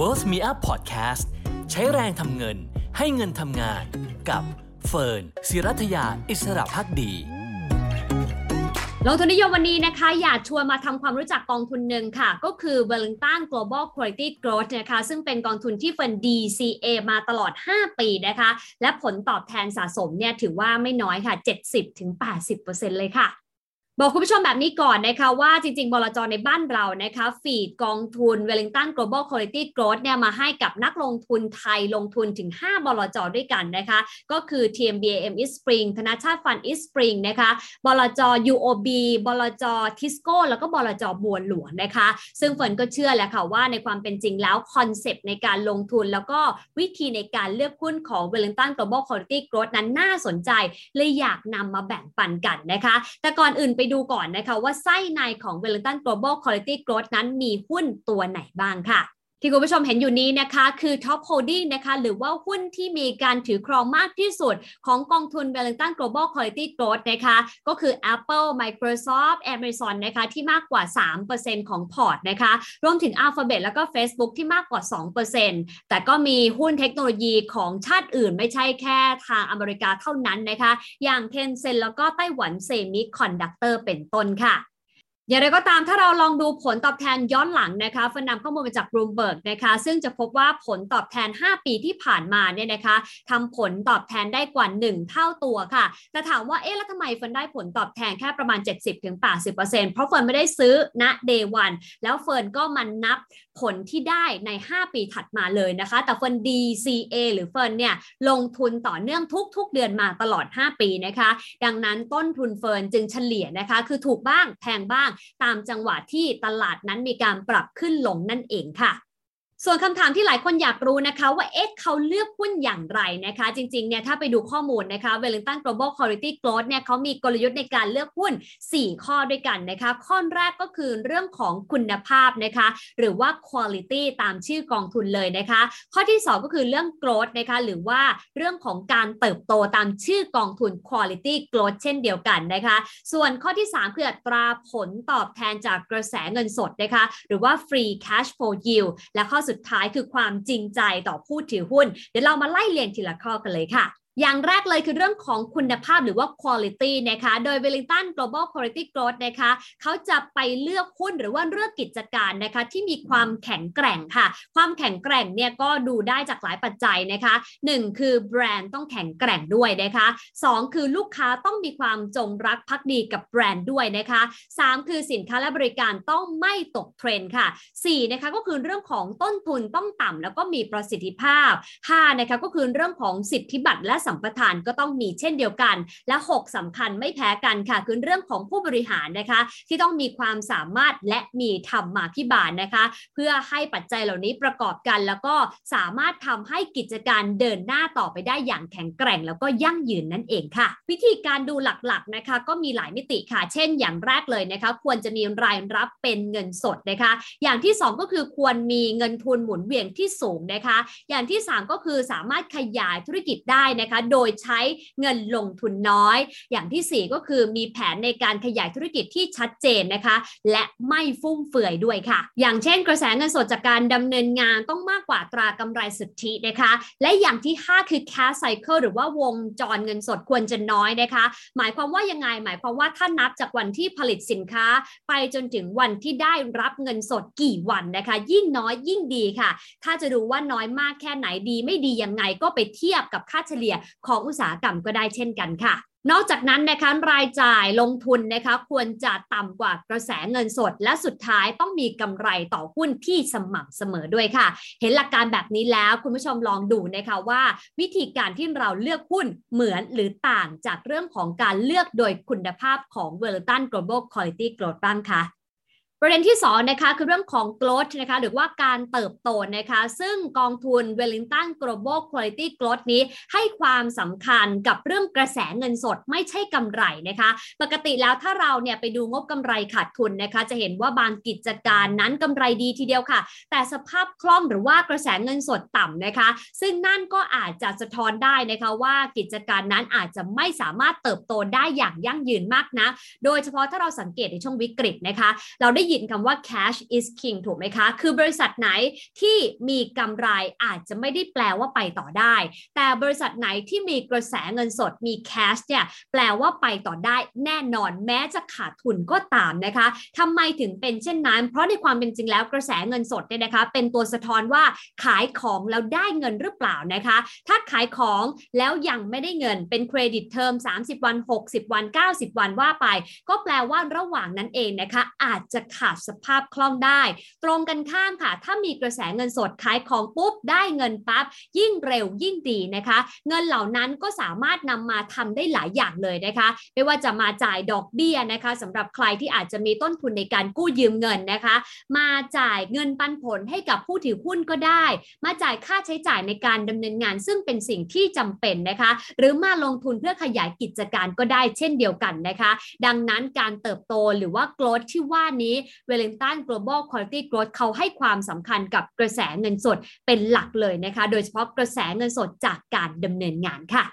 Worth Me Up Podcast ใช้แรงทำเงินให้เงินทำงานกับเฟิร์นศิรัทยาอิสระพักดีลงทุนนิยมวันนี้นะคะ อยากชวนมาทำความรู้จักกองทุนหนึ่งค่ะ ก็คือ Wellington Global Quality Growth นะคะ ซึ่งเป็นกองทุนที่เฟิร์น DCA มาตลอด 5 ปีนะคะ และผลตอบแทนสะสมเนี่ยถือว่าไม่น้อยค่ะ 70-80%เลยค่ะ บอกคุณผู้ชมแบบนี้ก่อนนะคะว่าจริง ๆ บลจในบ้านเรานะคะฟีดกองทุน Wellington Global Quality Growth เนี่ยมาให้กับนักลงทุนไทยลงทุนถึง 5 บลจด้วยกันนะคะ ก็คือ TMBAM East Spring ธนาชาติฟัน East Spring นะคะบลจ UOB บลจ Tisco แล้วก็บลจบัวหลวงนะคะ ซึ่งฝนก็เชื่อแหละค่ะว่าในความเป็นจริงแล้วคอนเซปต์ในการลงทุน แล้วก็วิธีในการเลือกหุ้นของ Wellington Global Quality Growth นั้นน่าสนใจเลยอยากนำมาแบ่งปันกันนะคะ แต่ก่อนอื่นไปดูก่อนนะคะว่าไส้ในของ Wellington Global Quality Growth นั้นมีหุ้นตัวไหนบ้างค่ะ ที่คุณผู้ชมเห็นอยู่นี้นะคะคือ Top Holding นะคะหรือว่าหุ้นที่มีการถือครองมากที่สุด ของกองทุน Wellington Global Quality Growth นะคะก็คือ Apple Microsoft Amazon นะคะที่มากกว่า 3%ของพอร์ตนะคะรวมถึง Alphabet แล้วก็ Facebook ที่มากกว่า 2%แต่ก็มีหุ้นเทคโนโลยีของชาติอื่นไม่ใช่แค่ทางอเมริกาเท่านั้นนะคะ อย่าง Tencent แล้วก็ไต้หวัน Semiconductor เป็นต้นค่ะ อย่างไรก็ตามถ้าเราลองดูผลตอบแทนย้อนหลังนะคะเฟิร์นนำข้อมูลมาจาก Bloomberg นะคะซึ่งจะพบว่าผลตอบแทน 5 ปีที่ผ่านมาเนี่ยนะคะทำผลตอบแทนได้กว่า 1 เท่าตัวค่ะ แต่ถามว่าเอ๊ะแล้วทำไมเฟิร์นได้ผลตอบแทนแค่ประมาณ 70-80%เพราะเฟิร์นไม่ได้ซื้อณ day one แล้วเฟิร์นก็มานับ ผลที่ได้ใน 5 ปีถัดมาเลยนะคะ แต่เฟิร์น DCA หรือเฟิร์นเนี่ยลงทุนต่อเนื่องทุก ๆ เดือนมาตลอด 5 ปีนะคะ ดังนั้นต้นทุนเฟิร์นจึงเฉลี่ยนะคะ คือถูกบ้างแพงบ้างตามจังหวะที่ตลาดนั้นมีการปรับขึ้นลงนั่นเองค่ะ ส่วนคำถามที่หลายคนอยากรู้นะคะ ว่าเอ๊ะเขาเลือกหุ้นอย่างไรนะคะ จริงๆเนี่ยถ้าไปดูข้อมูลนะคะ Wellington Global Quality Growth เนี่ยเขามีกลยุทธ์ในการเลือกหุ้น 4 ข้อด้วยกันนะคะ ข้อแรกก็คือเรื่องของคุณภาพนะคะ หรือว่า quality ตามชื่อกองทุนเลยนะคะ ข้อที่ 2 ก็คือเรื่อง growth นะคะ หรือว่าเรื่องของการเติบโตตามชื่อกองทุน quality growth เช่นเดียวกันนะคะ ส่วนข้อที่ 3 คืออัตราผลตอบแทนจากกระแสเงินสดนะคะ หรือว่า free cash flow yield และข้อสุดท้ายคือความจริงใจต่อผู้ถือหุ้น เดี๋ยวเรามาไล่เรียงทีละข้อกันเลยค่ะ อย่างแรกเลยคือเรื่องของคุณภาพหรือว่า quality นะคะ โดย Wellington Global Quality Growth นะคะเขาจะไปเลือกหุ้นหรือว่าเลือกกิจการนะคะที่มีความแข็งแกร่งค่ะ ความแข็งแกร่งเนี่ยก็ดูได้จากหลายปัจจัยนะคะ 1 คือแบรนด์ต้องแข็งแกร่งด้วยนะคะ 2 คือลูกค้าต้องมีความจงรักภักดีกับแบรนด์ด้วยนะคะ 3 คือสินค้าและบริการต้องไม่ตกเทรนด์ค่ะ 4 นะคะก็คือเรื่องของต้นทุนต้องต่ำแล้วก็มีประสิทธิภาพ 5 นะคะก็คือเรื่องของสิทธิบัตรและสมปทานก็ต้องมีเช่นเดียวกัน และ 6สำคัญไม่แพ้กันค่ะ คือเรื่องของผู้บริหารนะคะ ที่ต้องมีความสามารถและมีธรรมาภิบาลนะคะ เพื่อให้ปัจจัยเหล่านี้ประกอบกัน แล้วก็สามารถทำให้กิจการเดินหน้าต่อไปได้อย่างแข็งแกร่ง แล้วก็ยั่งยืนนั่นเองค่ะ วิธีการดูหลักๆนะคะ ก็มีหลายมิติค่ะ เช่น อย่างแรกเลยนะคะ ควรจะมีรายรับเป็นเงินสดนะคะ อย่างที่ 2 ก็คือควรมีเงินทุนหมุนเวียนที่สูงนะคะ อย่างที่ 3 ก็คือสามารถขยายธุรกิจได้นะคะโดยใช้เงินลงทุนน้อย อย่างที่ 4 ก็คือมีแผนในการขยายธุรกิจที่ชัดเจนนะคะ และไม่ฟุ่มเฟือยด้วยค่ะ อย่างเช่น กระแสเงินสดจากการดำเนินงานต้องมากกว่าตรากำไรสุทธินะคะ และอย่างที่ 5 คือ cash cycle หรือว่าวงจรเงินสดควรจะน้อยนะคะ หมายความว่ายังไง หมายความว่าถ้านับจากวันที่ผลิตสินค้า ไปจนถึงวันที่ได้รับเงินสดกี่วันนะคะ ยิ่งน้อยยิ่งดีค่ะ ถ้าจะดูว่าน้อยมากแค่ไหนดีไม่ดียังไงก็ไปเทียบกับค่าเฉลี่ยของอุตสาหกรรมก็ได้เช่นกันค่ะนอกจากนั้นนะคะรายจ่ายลงทุนนะคะควรจะต่ำกว่ากระแสเงินสด และสุดท้ายต้องมีกำไรต่อหุ้นที่สม่ำเสมอด้วยค่ะ เห็นหลักการแบบนี้แล้วคุณผู้ชมลองดูนะคะว่า วิธีการที่เราเลือกหุ้นเหมือนหรือต่างจากเรื่องของการเลือกโดยคุณภาพของ w e l l i n g t o n Global Quality Growth บ้างคะ ประเด็นที่2นะคะคือเรื่องของ growth นะคะหรือว่าการเติบโตนะคะซึ่งกองทุน Wellington Global Quality Growth นี้ให้ความสำคัญกับเรื่องกระแสเงินสดไม่ใช่กำไรนะคะ ปกติแล้วถ้าเราเนี่ยไปดูงบกำไรขาดทุนนะคะ จะเห็นว่าบางกิจการนั้นกำไรดีทีเดียวค่ะ แต่สภาพคล่องหรือว่ากระแสเงินสดต่ำนะคะ ซึ่งนั่นก็อาจจะสะท้อนได้นะคะว่ากิจการนั้นอาจจะไม่สามารถเติบโตได้อย่างยั่งยืนมากนะ โดยเฉพาะถ้าเราสังเกตในช่วงวิกฤตนะคะ เราได้ยินคำว่า cash is king ถูกไหมคะ คือบริษัทไหนที่มีกำไรอาจจะไม่ได้แปลว่าไปต่อได้ แต่บริษัทไหนที่มีกระแสเงินสดมี cash เนี่ยแปลว่าไปต่อได้แน่นอนแม้จะขาดทุนก็ตามนะคะทำไมถึงเป็นเช่นนั้น เพราะในความเป็นจริงแล้วกระแสเงินสดเนี่ยนะคะ เป็นตัวสะท้อนว่าขายของแล้วได้เงินหรือเปล่านะคะ ถ้าขายของแล้วยังไม่ได้เงินเป็น credit term 30 วัน 60 วัน 90 วันว่าไป ก็แปลว่าระหว่างนั้นเองนะคะ อาจจะขาดสภาพคล่องได้ ตรงกันข้ามค่ะ ถ้ามีกระแสเงินสดขายของปุ๊บได้เงินปั๊บยิ่งเร็วยิ่งดีนะคะ เงินเหล่านั้นก็สามารถนำมาทำได้หลายอย่างเลยนะคะ ไม่ว่าจะมาจ่ายดอกเบี้ยนะคะสำหรับใครที่อาจจะมีต้นทุนในการกู้ยืมเงินนะคะ มาจ่ายเงินปันผลให้กับผู้ถือหุ้นก็ได้ มาจ่ายค่าใช้จ่ายในการดำเนินงาน ซึ่งเป็นสิ่งที่จำเป็นนะคะ หรือมาลงทุนเพื่อขยายกิจการก็ได้เช่นเดียวกันนะคะ ดังนั้นการเติบโตหรือว่า growth ที่ว่านี้ Wellington Global Quality Growth เขาให้ความสำคัญกับกระแสเงินสดเป็นหลักเลยนะคะ โดยเฉพาะกระแสเงินสดจากการดำเนินงานค่ะ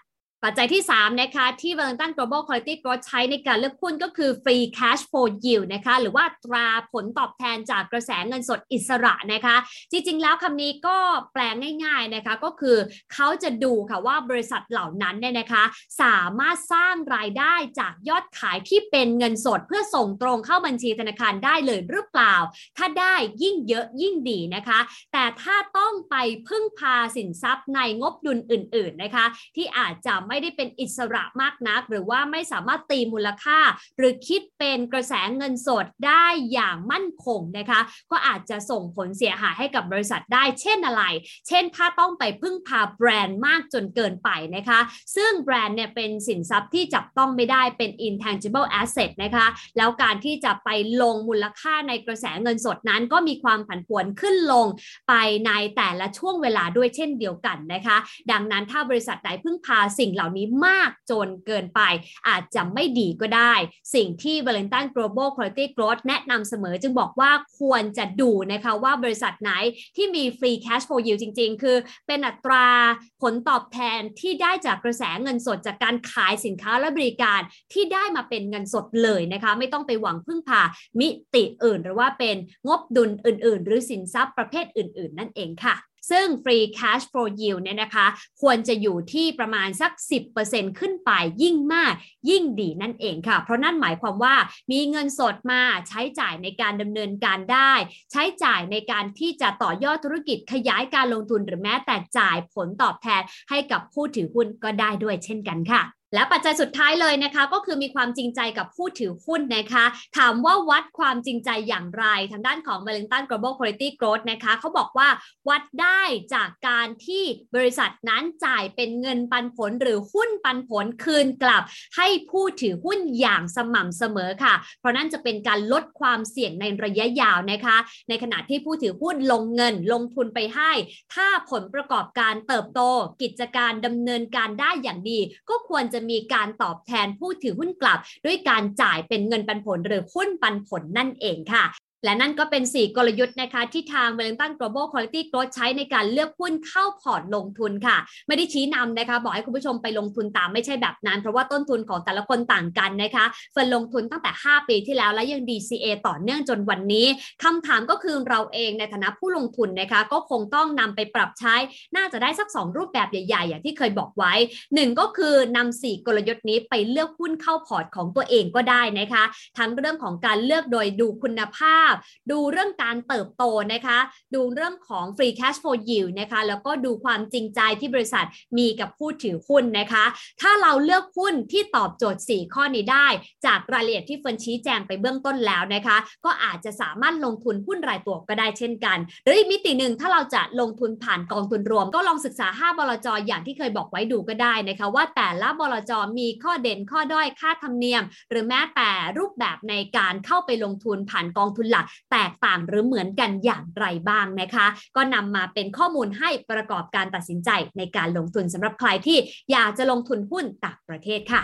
ปัจจัยที่ 3 นะคะ ที่ Wellington Global Quality Growth ใช้ในการเลือกหุ้นก็คือ Free Cash Flow Yield นะคะ หรือว่าตราผลตอบแทนจากกระแสเงินสดอิสระนะคะ จริง ๆ แล้วคำนี้ก็แปลง่าย ๆ นะคะ ก็คือเขาจะดูค่ะว่าบริษัทเหล่านั้นเนี่ยนะคะ สามารถสร้างรายได้จากยอดขายที่เป็นเงินสด เพื่อส่งตรงเข้าบัญชีธนาคารได้เลยหรือเปล่า ถ้าได้ยิ่งเยอะยิ่งดีนะคะ แต่ถ้าต้องไปพึ่งพาสินทรัพย์ในงบดุลอื่น ๆ นะคะ ที่อาจจะไม่ได้เป็นอิสระมากนัก หรือว่าไม่สามารถตีมูลค่า หรือคิดเป็นกระแสเงินสดได้อย่างมั่นคงนะคะ ก็อาจจะส่งผลเสียหายให้กับบริษัทได้เช่นอะไร เช่น ถ้าต้องไปพึ่งพาแบรนด์มากจนเกินไปนะคะ ซึ่งแบรนด์เนี่ยเป็นสินทรัพย์ที่จับต้องไม่ได้เป็น intangible asset นะคะ แล้วการที่จะไปลงมูลค่าในกระแสเงินสดนั้น ก็มีความผันผวนขึ้นลงไปในแต่ละช่วงเวลาด้วยเช่นเดียวกันนะคะ ดังนั้นถ้าบริษัทใดพึ่งพาสิ่งเหล่านี้มากจนเกินไป อาจจะไม่ดีก็ได้ สิ่งที่ Valentine Global Quality Growth แนะนำเสมอจึงบอกว่าควรจะดูนะคะว่าบริษัทไหนที่มี free cash flow yield จริง ๆ คือเป็นอัตราผลตอบแทนที่ได้จากกระแสเงินสดจากการขายสินค้าและบริการที่ได้มาเป็นเงินสดเลยนะคะไม่ต้องไปหวังพึ่งพามิติอื่น หรือว่าเป็นงบดุลอื่น ๆ หรือสินทรัพย์ประเภทอื่น ๆ นั่นเองค่ะ ซึ่ง free cash flow yield เนี่ยนะคะ ควรจะอยู่ที่ประมาณสัก 10%ขึ้นไปยิ่งมาก ยิ่งดีนั่นเองค่ะ เพราะนั่นหมายความว่ามีเงินสดมาใช้จ่ายในการดำเนินการได้ ใช้จ่ายในการที่จะต่อยอดธุรกิจขยายการลงทุนหรือแม้แต่จ่ายผลตอบแทนให้กับผู้ถือหุ้นก็ได้ด้วยเช่นกันค่ะ และปัจจัยสุดท้ายเลยนะคะ ก็คือมีความจริงใจกับผู้ถือหุ้นนะคะ ถามว่าวัดความจริงใจอย่างไร ทางด้านของ Wellington Global Quality Growth นะคะเขาบอกว่าวัดได้จากการที่บริษัทนั้นจ่ายเป็นเงินปันผลหรือหุ้นปันผลคืนกลับ ให้ผู้ถือหุ้นอย่างสม่ำเสมอค่ะ เพราะนั่นจะเป็นการลดความเสี่ยงในระยะยาวนะคะ ในขณะที่ผู้ถือหุ้นลงเงินลงทุนไปให้ ถ้าผลประกอบการเติบโตกิจการดำเนินการได้อย่างดี ก็ควรจะจะมีการตอบแทนผู้ถือหุ้นกลับ ด้วยการจ่ายเป็นเงินปันผลหรือหุ้นปันผลนั่นเองค่ะ และนั่นก็เป็น 4 กลยุทธ์นะคะที่ทาง Wellington Global Quality Growth ใช้ในการเลือกหุ้นเข้าพอร์ตลงทุนค่ะ ไม่ได้ชี้นำนะคะ บอกให้คุณผู้ชมไปลงทุนตามไม่ใช่แบบนั้น เพราะว่าต้นทุนของแต่ละคนต่างกันนะคะเฟิร์นลงทุนตั้งแต่ 5 ปีที่แล้วและยัง DCA ต่อเนื่องจนวันนี้คำถามก็คือเราเองในฐานะผู้ลงทุนนะคะ ก็คงต้องนำไปปรับใช้ น่าจะได้สัก 2 รูปแบบใหญ่ๆ อย่างที่เคยบอกไว้ 1 ก็คือนำ4กลยุทธ์นี้ไปเลือกหุ้นเข้าพอร์ตของตัวเองก็ได้นะคะ ทั้งเรื่องของการเลือกโดยดูคุณภาพดูเรื่องการเติบโตนะคะ ดูเรื่องของ free cash flow yield นะคะแล้วก็ดูความจริงใจที่บริษัทมีกับผู้ถือหุ้นนะคะ ถ้าเราเลือกหุ้นที่ตอบโจทย์ 4 ข้อนี้ได้ จากรายละเอียดที่เฟิร์นชี้แจงไปเบื้องต้นแล้วนะคะ ก็อาจจะสามารถลงทุนหุ้นรายตัวก็ได้เช่นกันหรืออีกมิติหนึ่งถ้าเราจะลงทุนผ่านกองทุนรวม ก็ลองศึกษา 5บลจอย่างที่เคยบอกไว้ดูก็ได้นะคะว่าแต่ละบลจมีข้อเด่นข้อด้อยค่าธรรมเนียม หรือแม้แต่รูปแบบในการเข้าไปลงทุนผ่านกองทุนหลักแตกต่างหรือเหมือนกันอย่างไรบ้างนะคะ ก็นำมาเป็นข้อมูลให้ประกอบการตัดสินใจในการลงทุนสำหรับใครที่อยากจะลงทุนหุ้นต่างประเทศค่ะ